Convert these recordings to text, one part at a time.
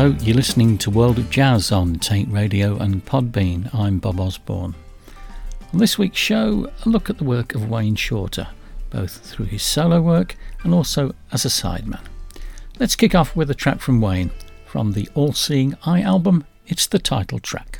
Hello, you're listening to World of Jazz on Tate Radio and Podbean. I'm Bob Osborne. On this week's show, a look at the work of Wayne Shorter, both through his solo work and also as a sideman. Let's kick off with a track from Wayne from the All Seeing Eye album. It's the title track.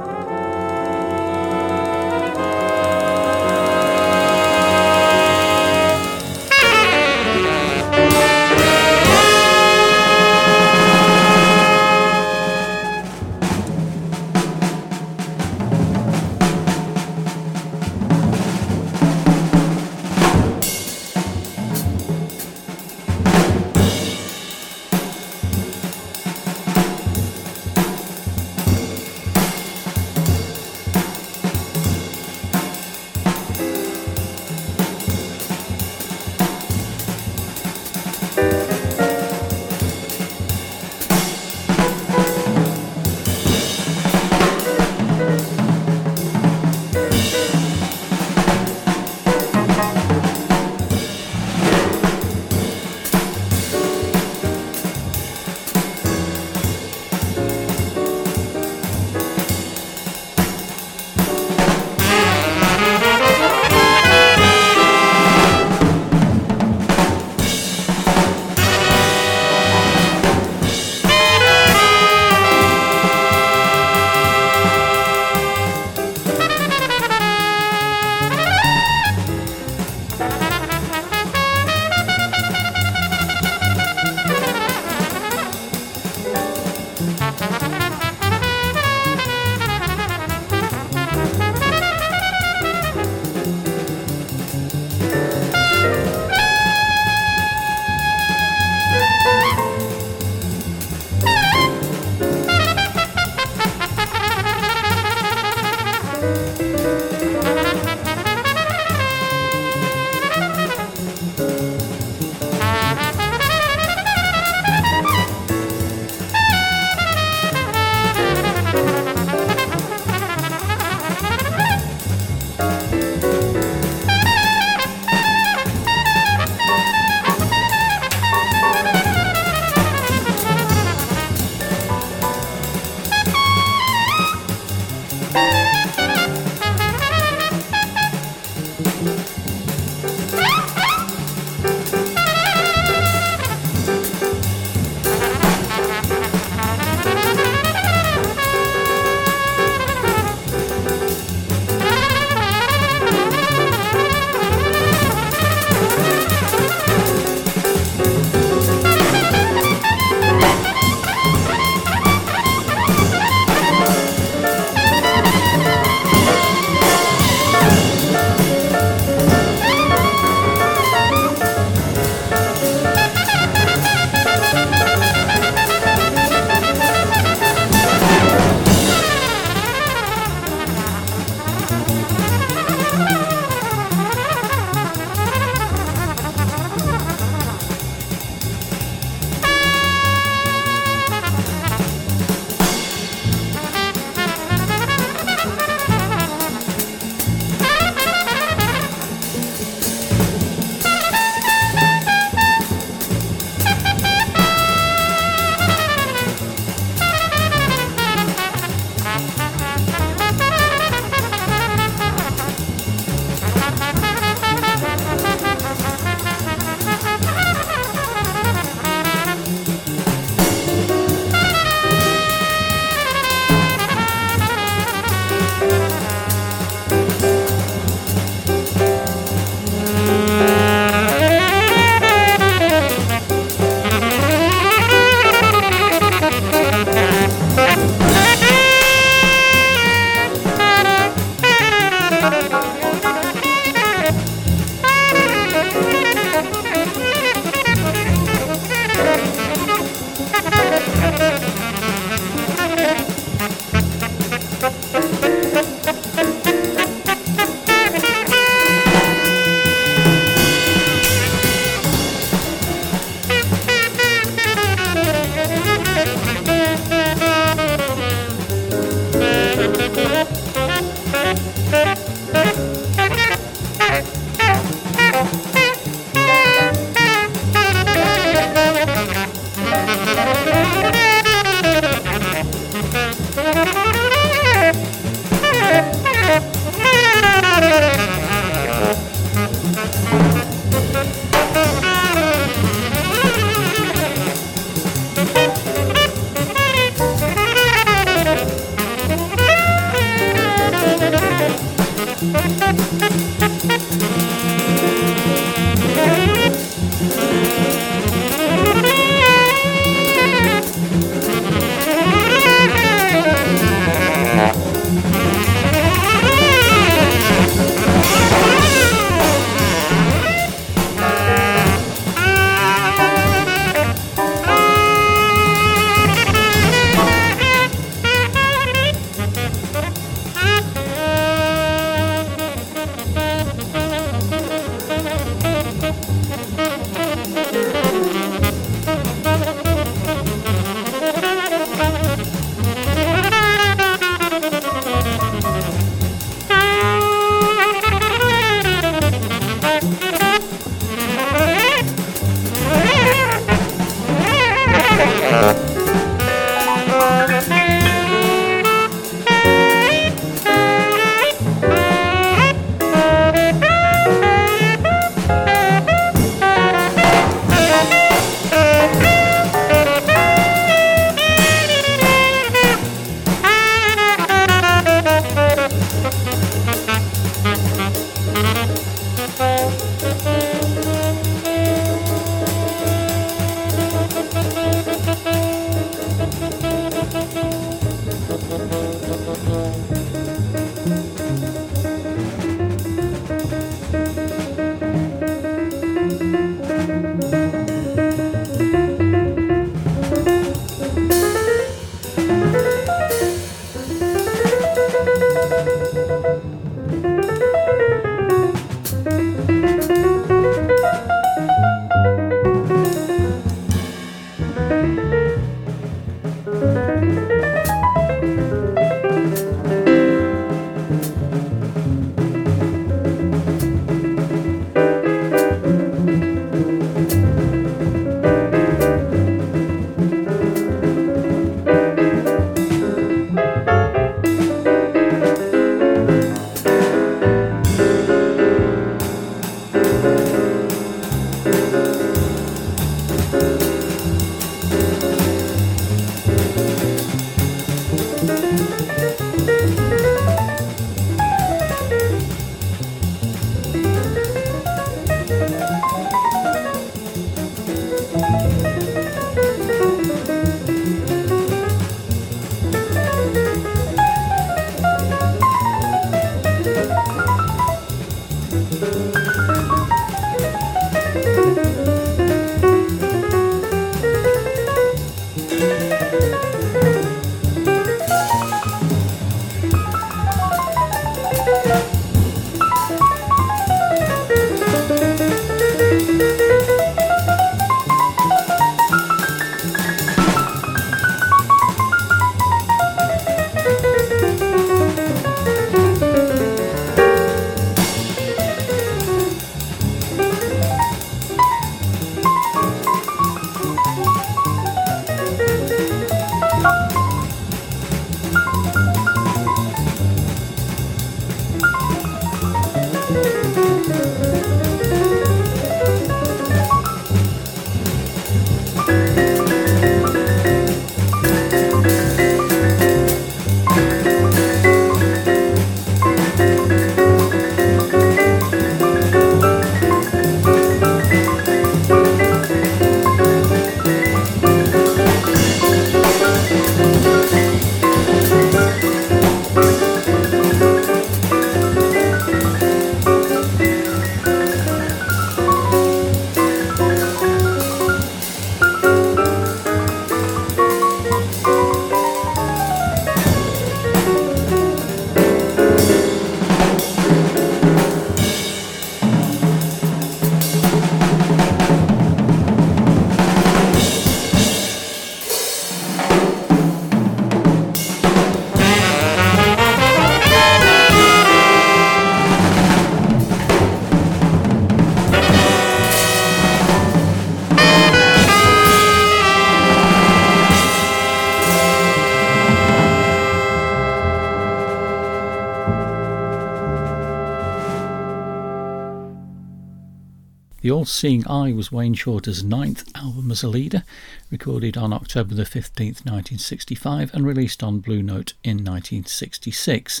The All Seeing Eye was Wayne Shorter's ninth album as a leader, recorded on October the 15th, 1965, and released on Blue Note in 1966.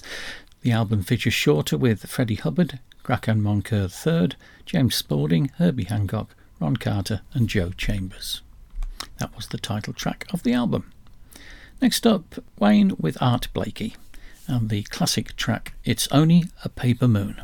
The album features Shorter with Freddie Hubbard, Grachan Moncur III, James Spaulding, Herbie Hancock, Ron Carter, and Joe Chambers. That was the title track of the album. Next up, Wayne with Art Blakey and the classic track It's Only a Paper Moon.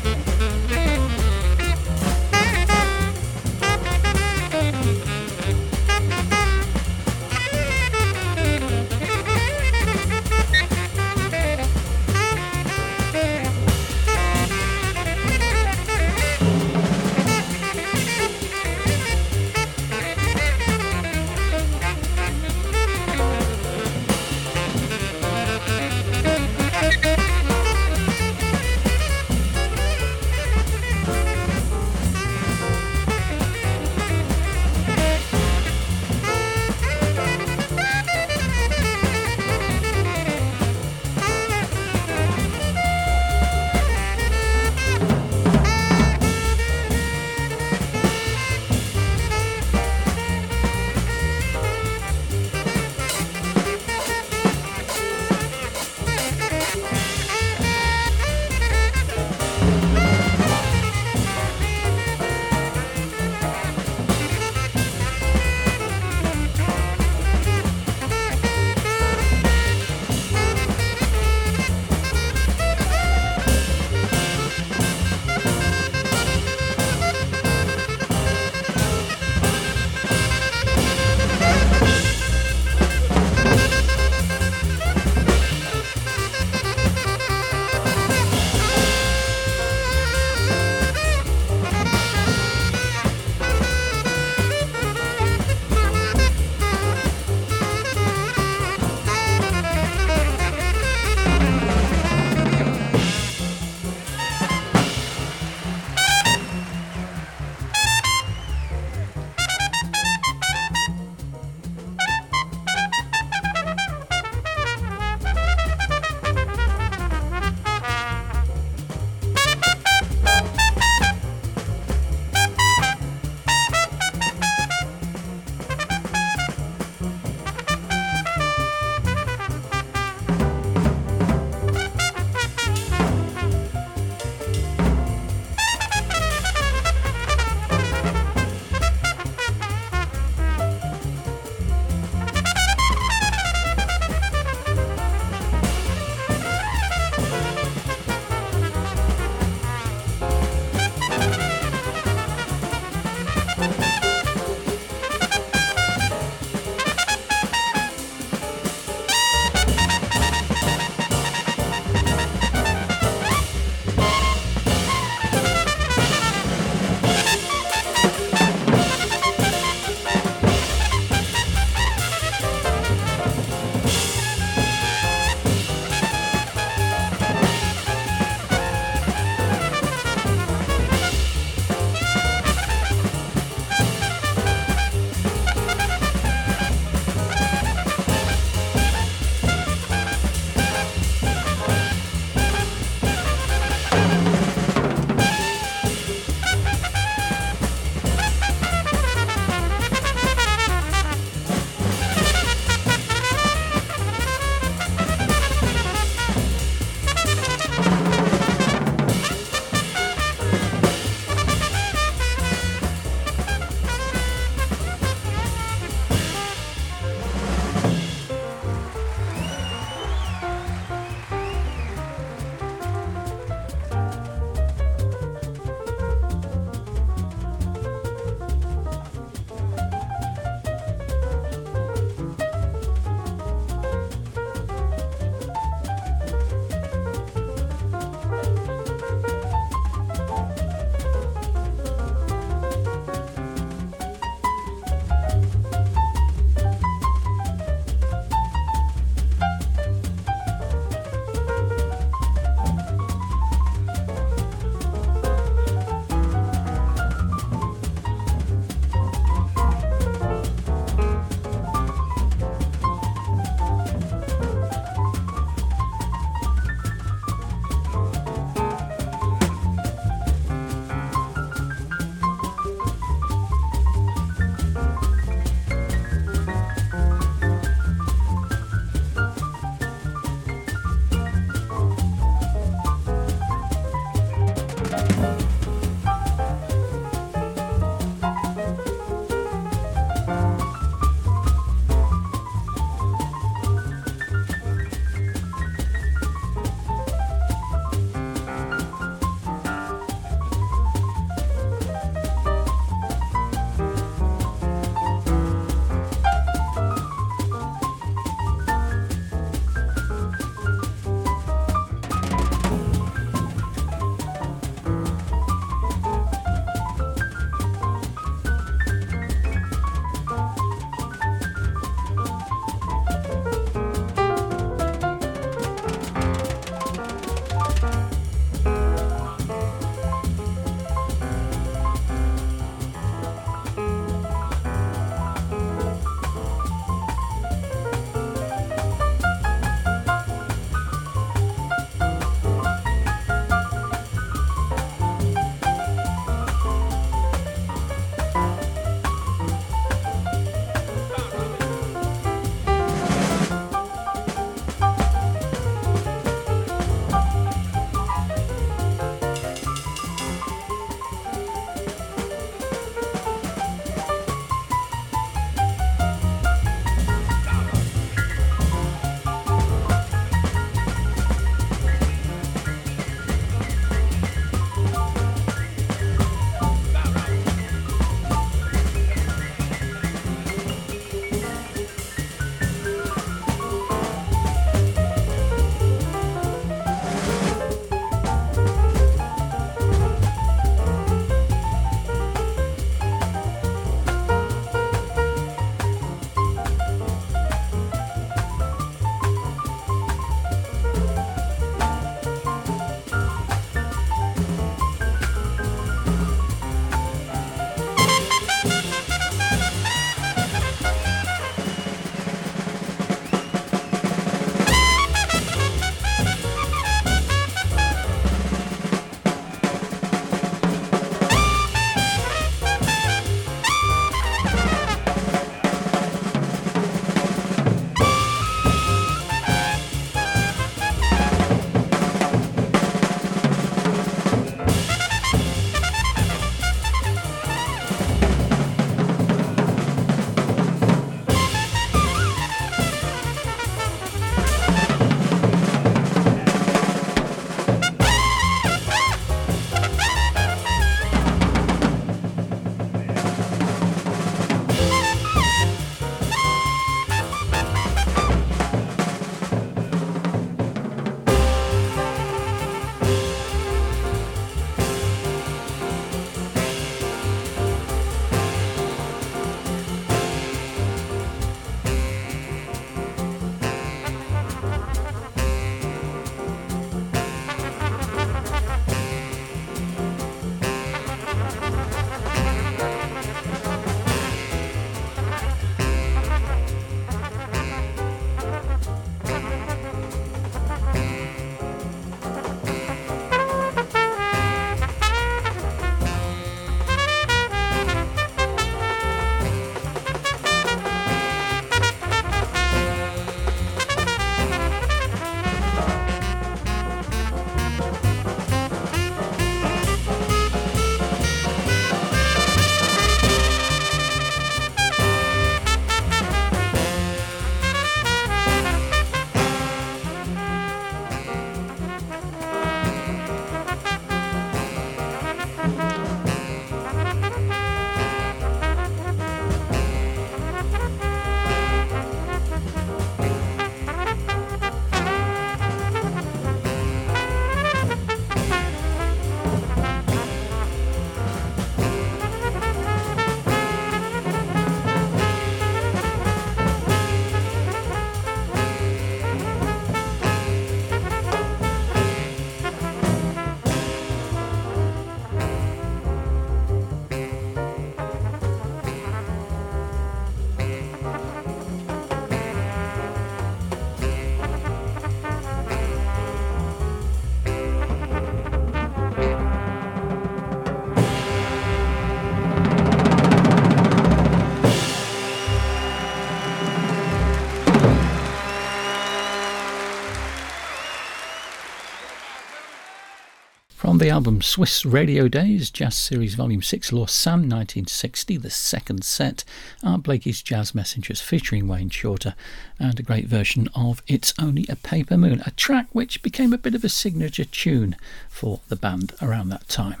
The album Swiss Radio Days, Jazz Series Volume 6, Lausanne 1960, the second set, are Blakey's Jazz Messengers featuring Wayne Shorter and a great version of It's Only a Paper Moon, a track which became a bit of a signature tune for the band around that time.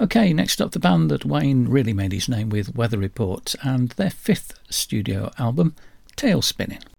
Okay, next up, the band that Wayne really made his name with, Weather Report, and their fifth studio album, Tale Spinnin'.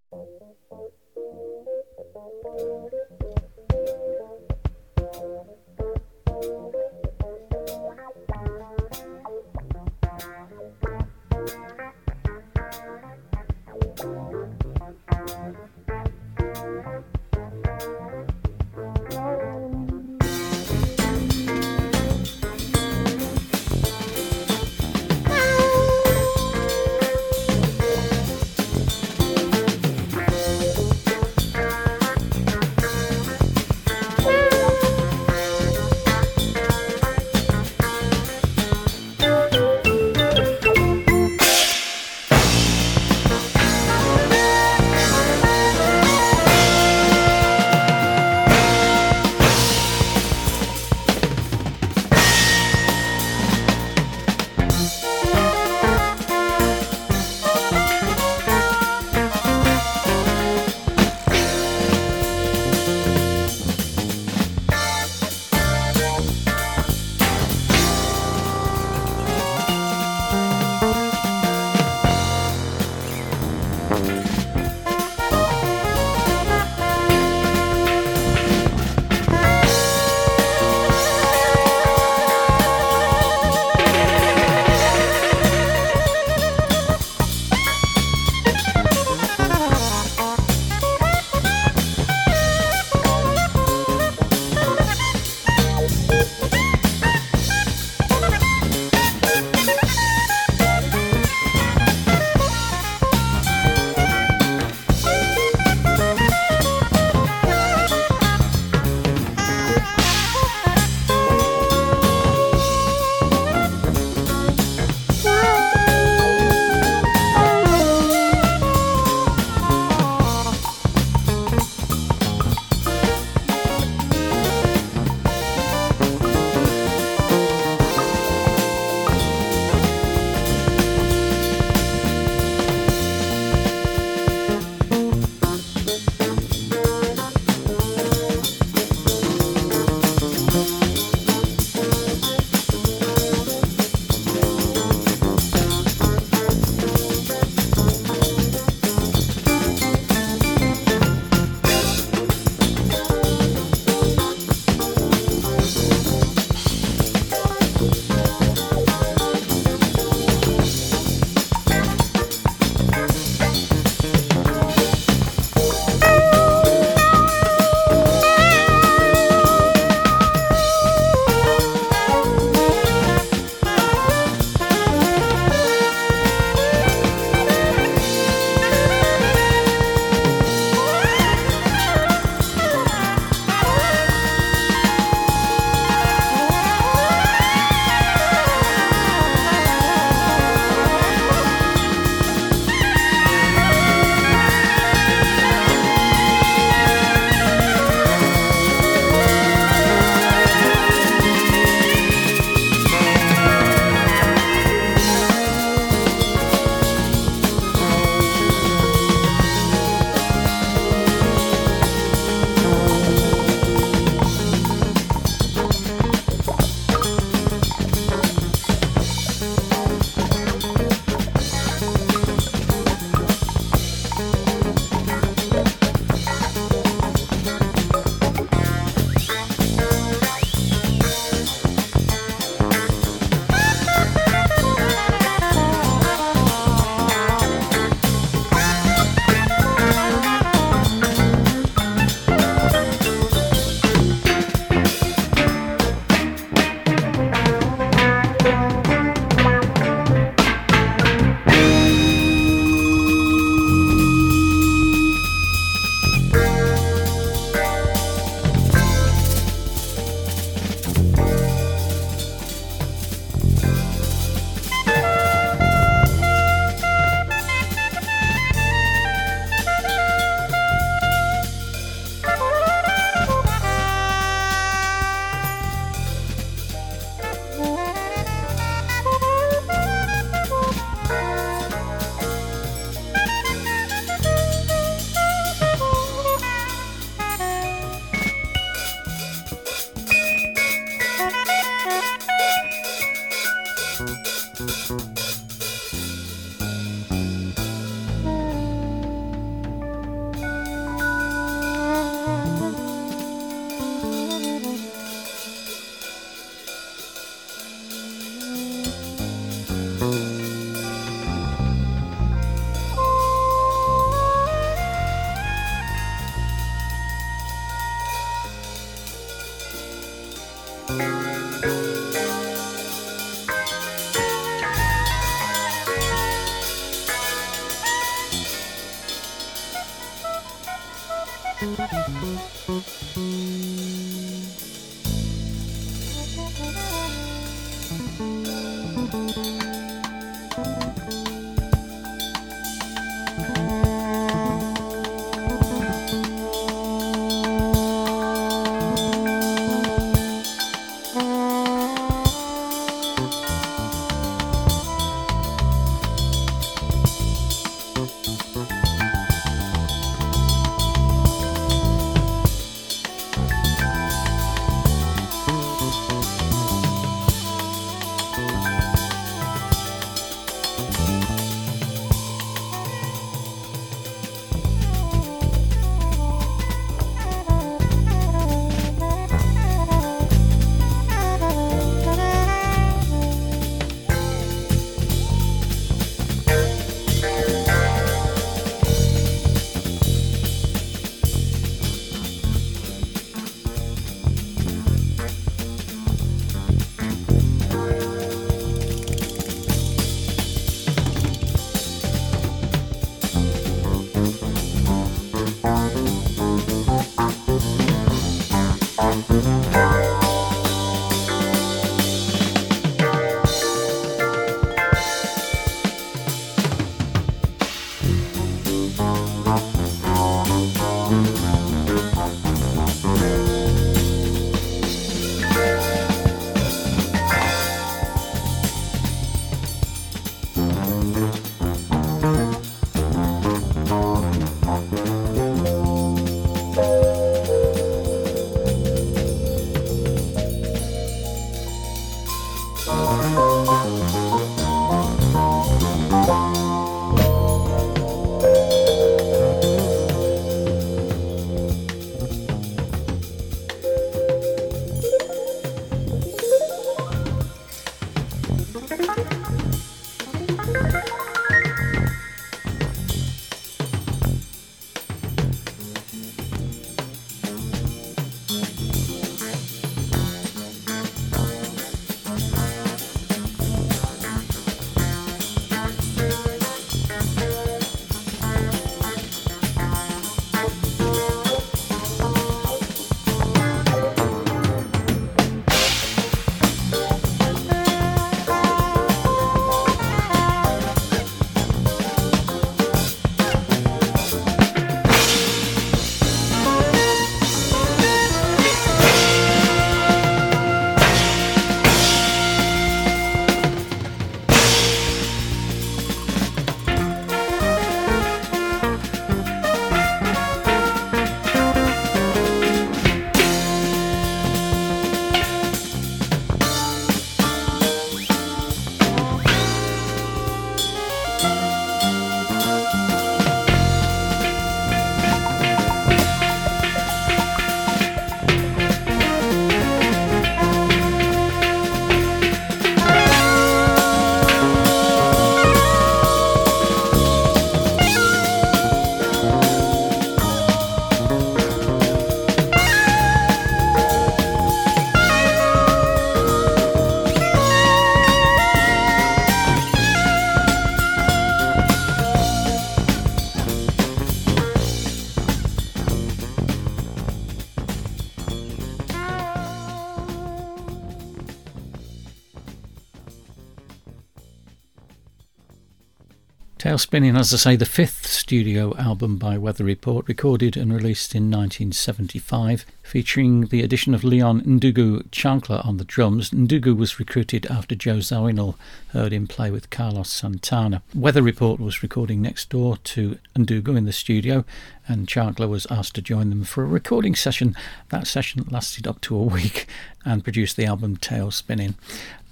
Tale Spinnin', as I say, the fifth studio album by Weather Report, recorded and released in 1975, featuring the addition of Leon Ndugu Chancler on the drums. Ndugu was recruited after Joe Zawinul heard him play with Carlos Santana. Weather Report was recording next door to Ndugu in the studio, and Chancler was asked to join them for a recording session. That session lasted up to a week and produced the album Tale Spinnin'.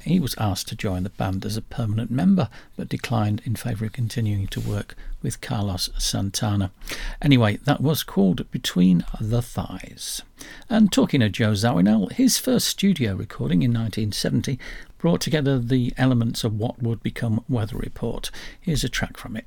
He was asked to join the band as a permanent member, but declined in favour of continuing to work with Carlos Santana. Anyway, that was called Between the Thighs. And talking of Joe Zawinul, his first studio recording in 1970 brought together the elements of what would become Weather Report. Here's a track from it.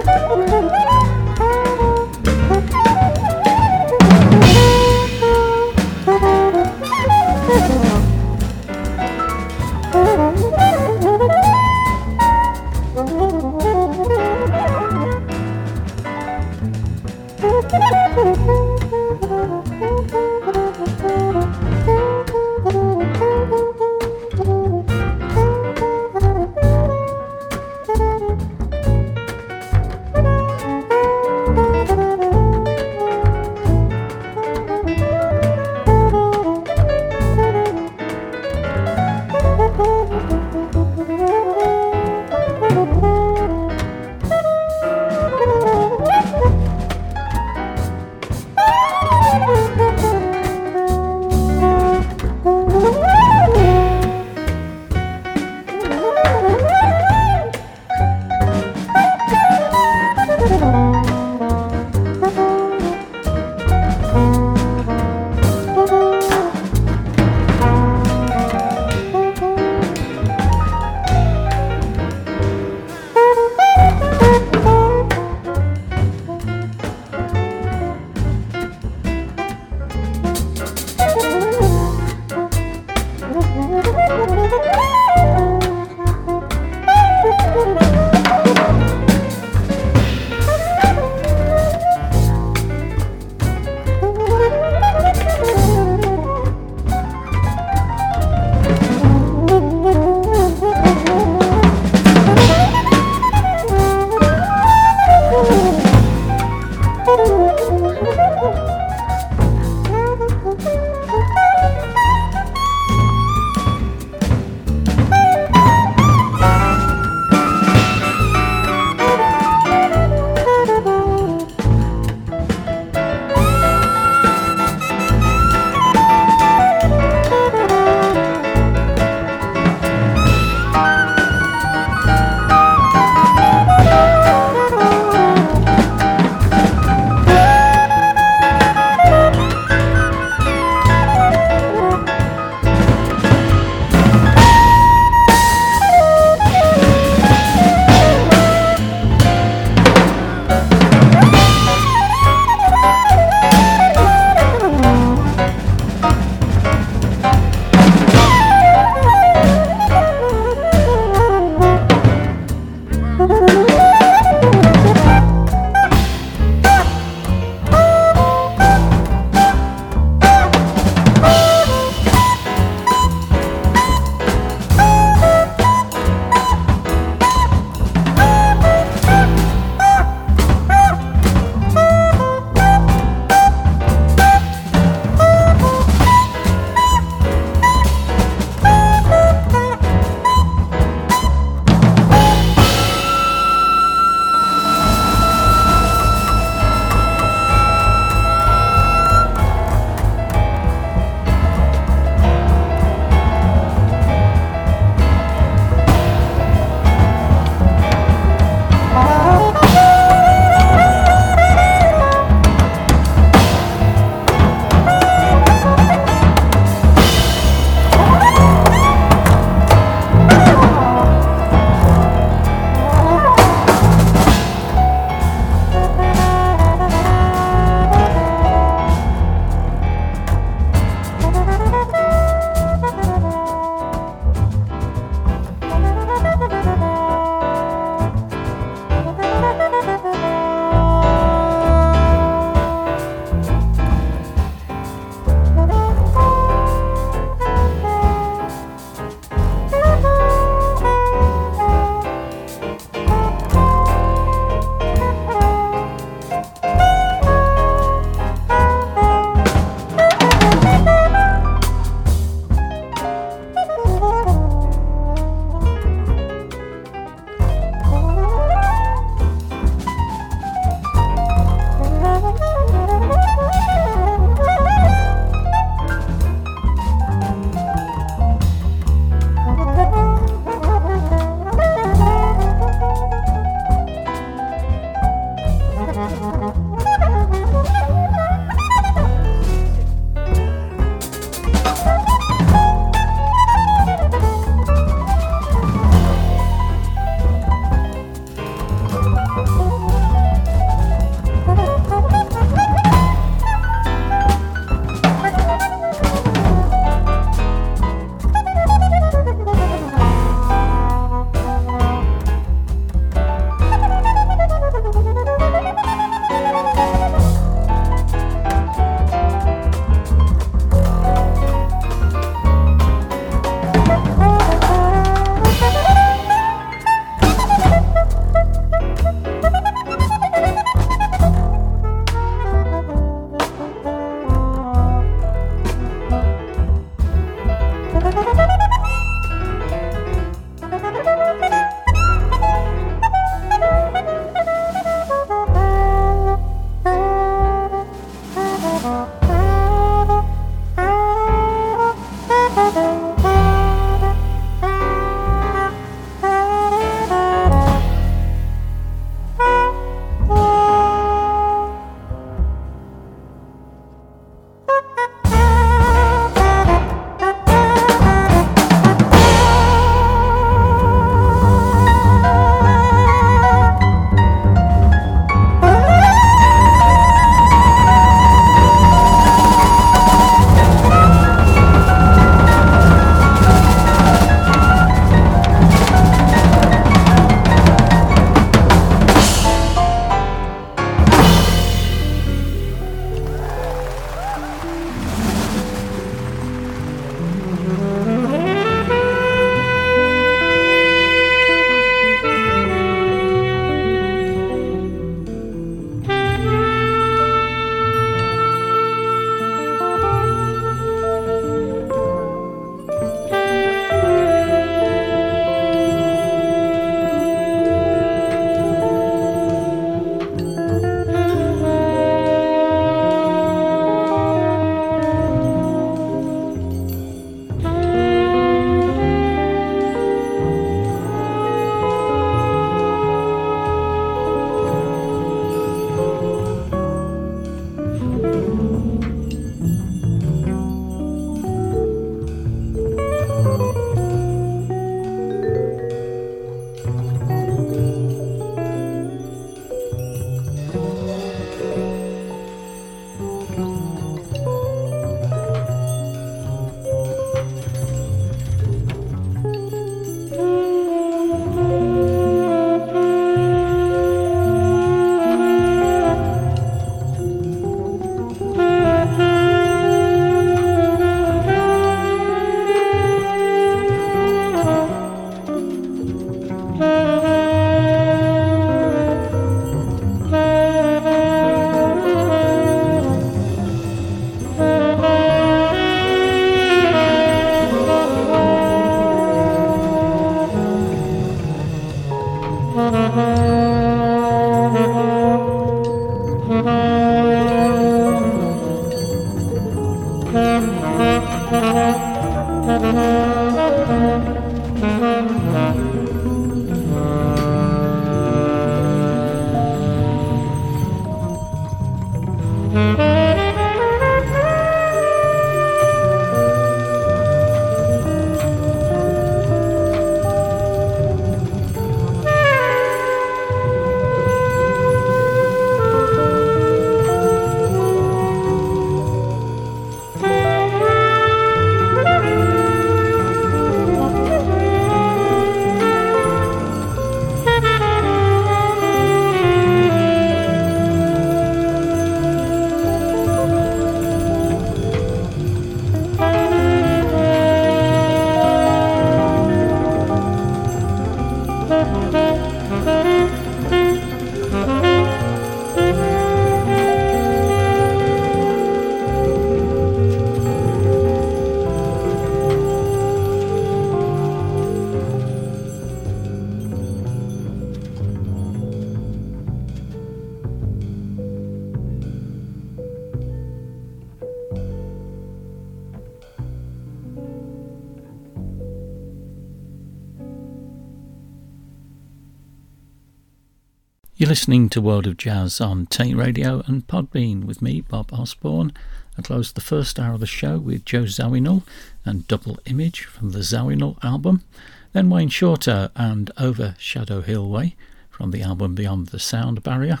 You're listening to World of Jazz on Taint Radio and Podbean with me, Bob Osborne. I closed the first hour of the show with Joe Zawinul and Double Image from the Zawinul album, then Wayne Shorter and Over Shadow Hill Way from the album Beyond the Sound Barrier,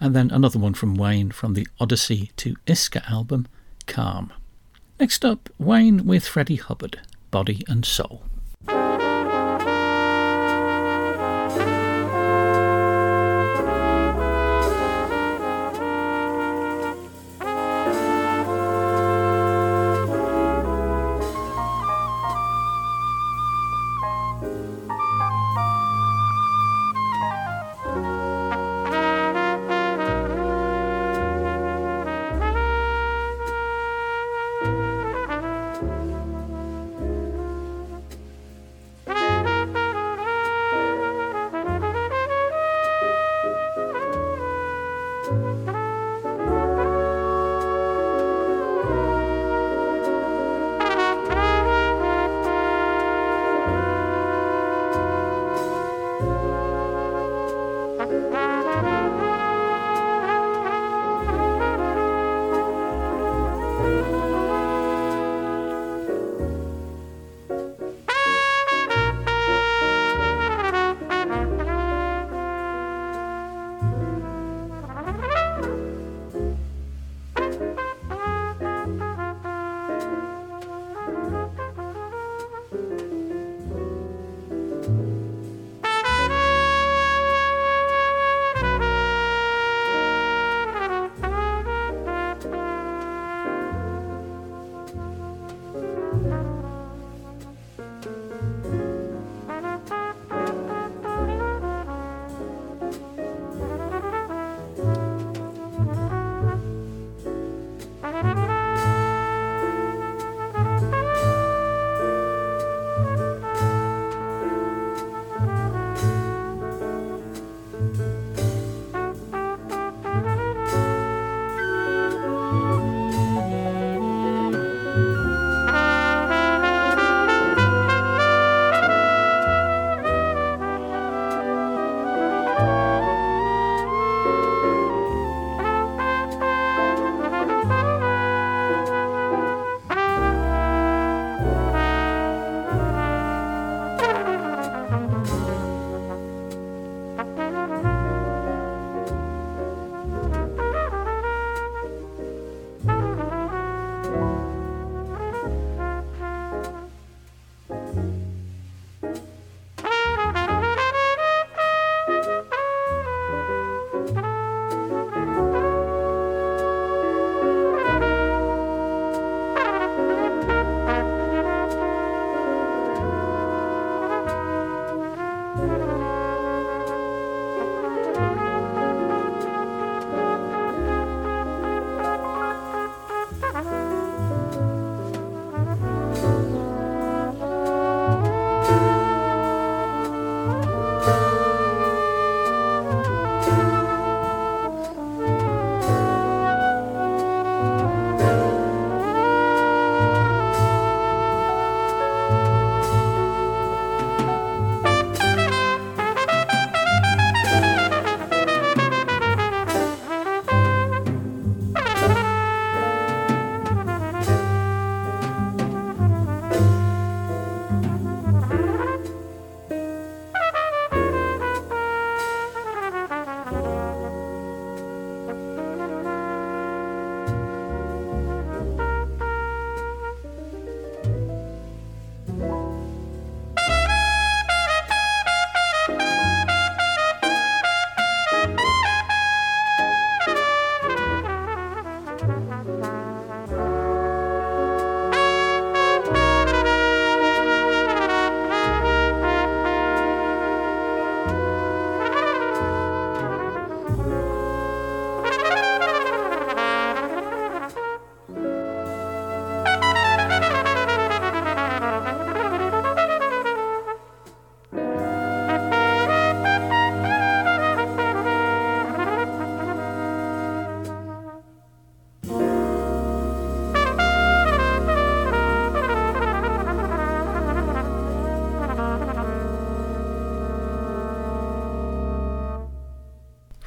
and then another one from Wayne from the Odyssey of Iska album, Calm. Next up, Wayne with Freddie Hubbard, Body and Soul.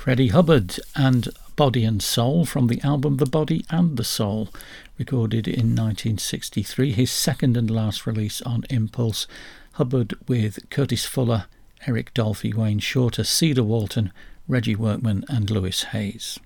Freddie Hubbard and Body and Soul from the album The Body and the Soul, recorded in 1963, his second and last release on Impulse. Hubbard with Curtis Fuller, Eric Dolphy, Wayne Shorter, Cedar Walton, Reggie Workman, and Louis Hayes.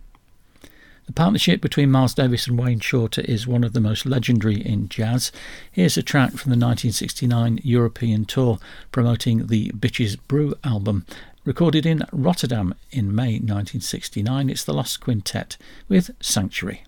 The partnership between Miles Davis and Wayne Shorter is one of the most legendary in jazz. Here's a track from the 1969 European tour promoting the Bitches Brew album Recorded in Rotterdam in May 1969, it's the Lost Quintet with Sanctuary.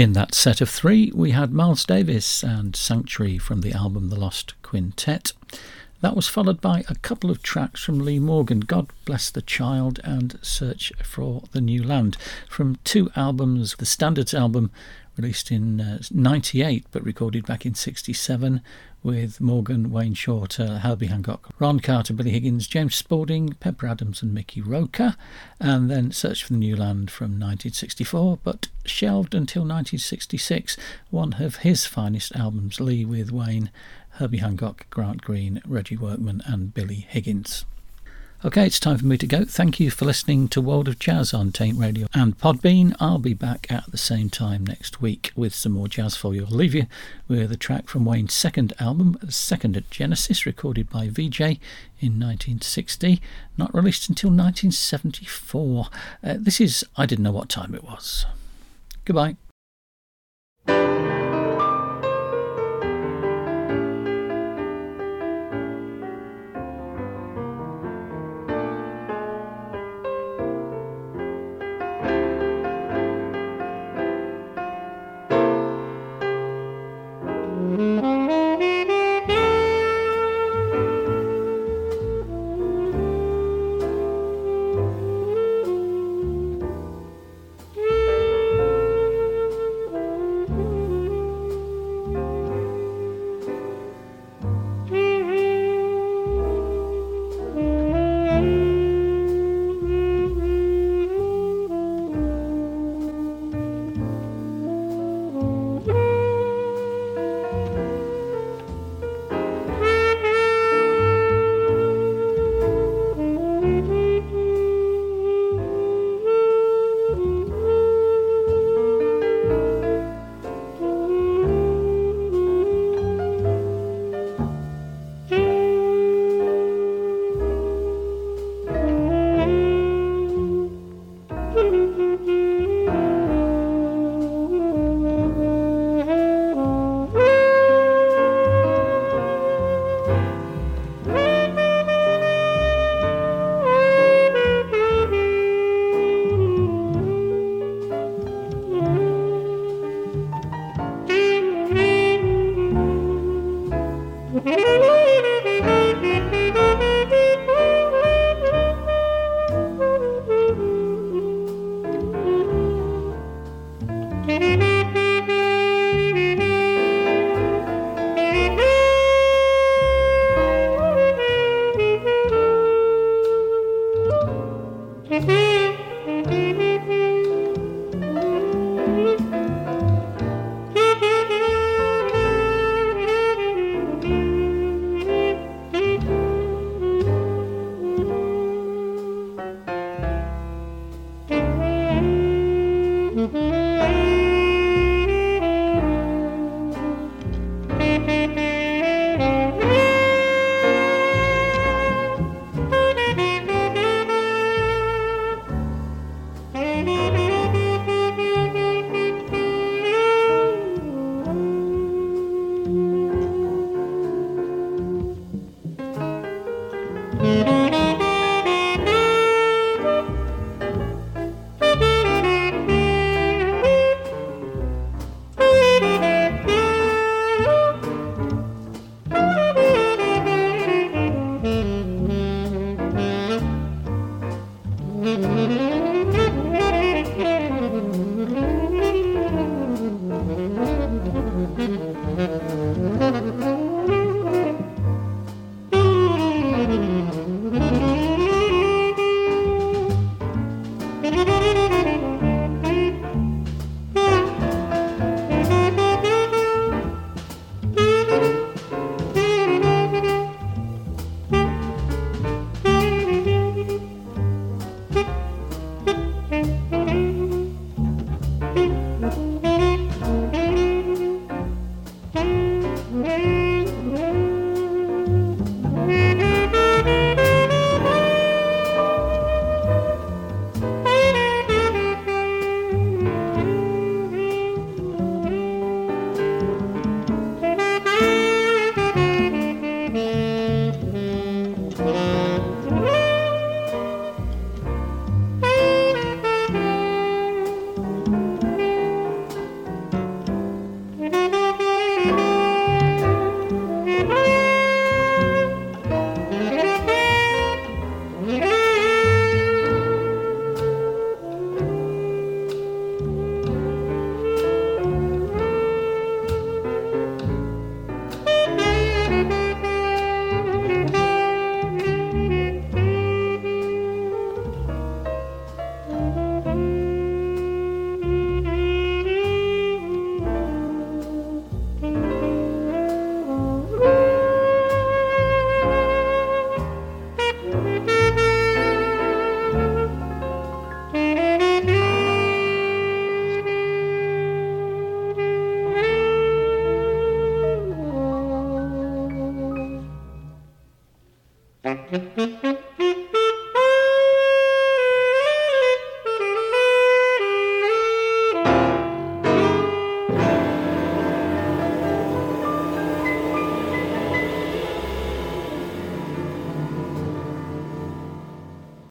In that set of three, we had Miles Davis and Sanctuary from the album The Lost Quintet. That was followed by a couple of tracks from Lee Morgan, God Bless the Child and Search for the New Land, from two albums, the Standards album released in uh, 98 but recorded back in 67 with Morgan, Wayne Shorter, Herbie Hancock, Ron Carter, Billy Higgins, James Spaulding, Pepper Adams, and Mickey Roker, and then Search for the New Land from 1964, but shelved until 1966, one of his finest albums, Lee with Wayne, Herbie Hancock, Grant Green, Reggie Workman, and Billy Higgins. Okay, it's time for me to go. Thank you for listening to World of Jazz on Taint Radio and Podbean. I'll be back at the same time next week with some more jazz for you. I'll leave you with a track from Wayne's second album, Second at Genesis, recorded by Vee-Jay in 1960, not released until 1974. Uh, this is I Didn't Know What Time It Was. Goodbye.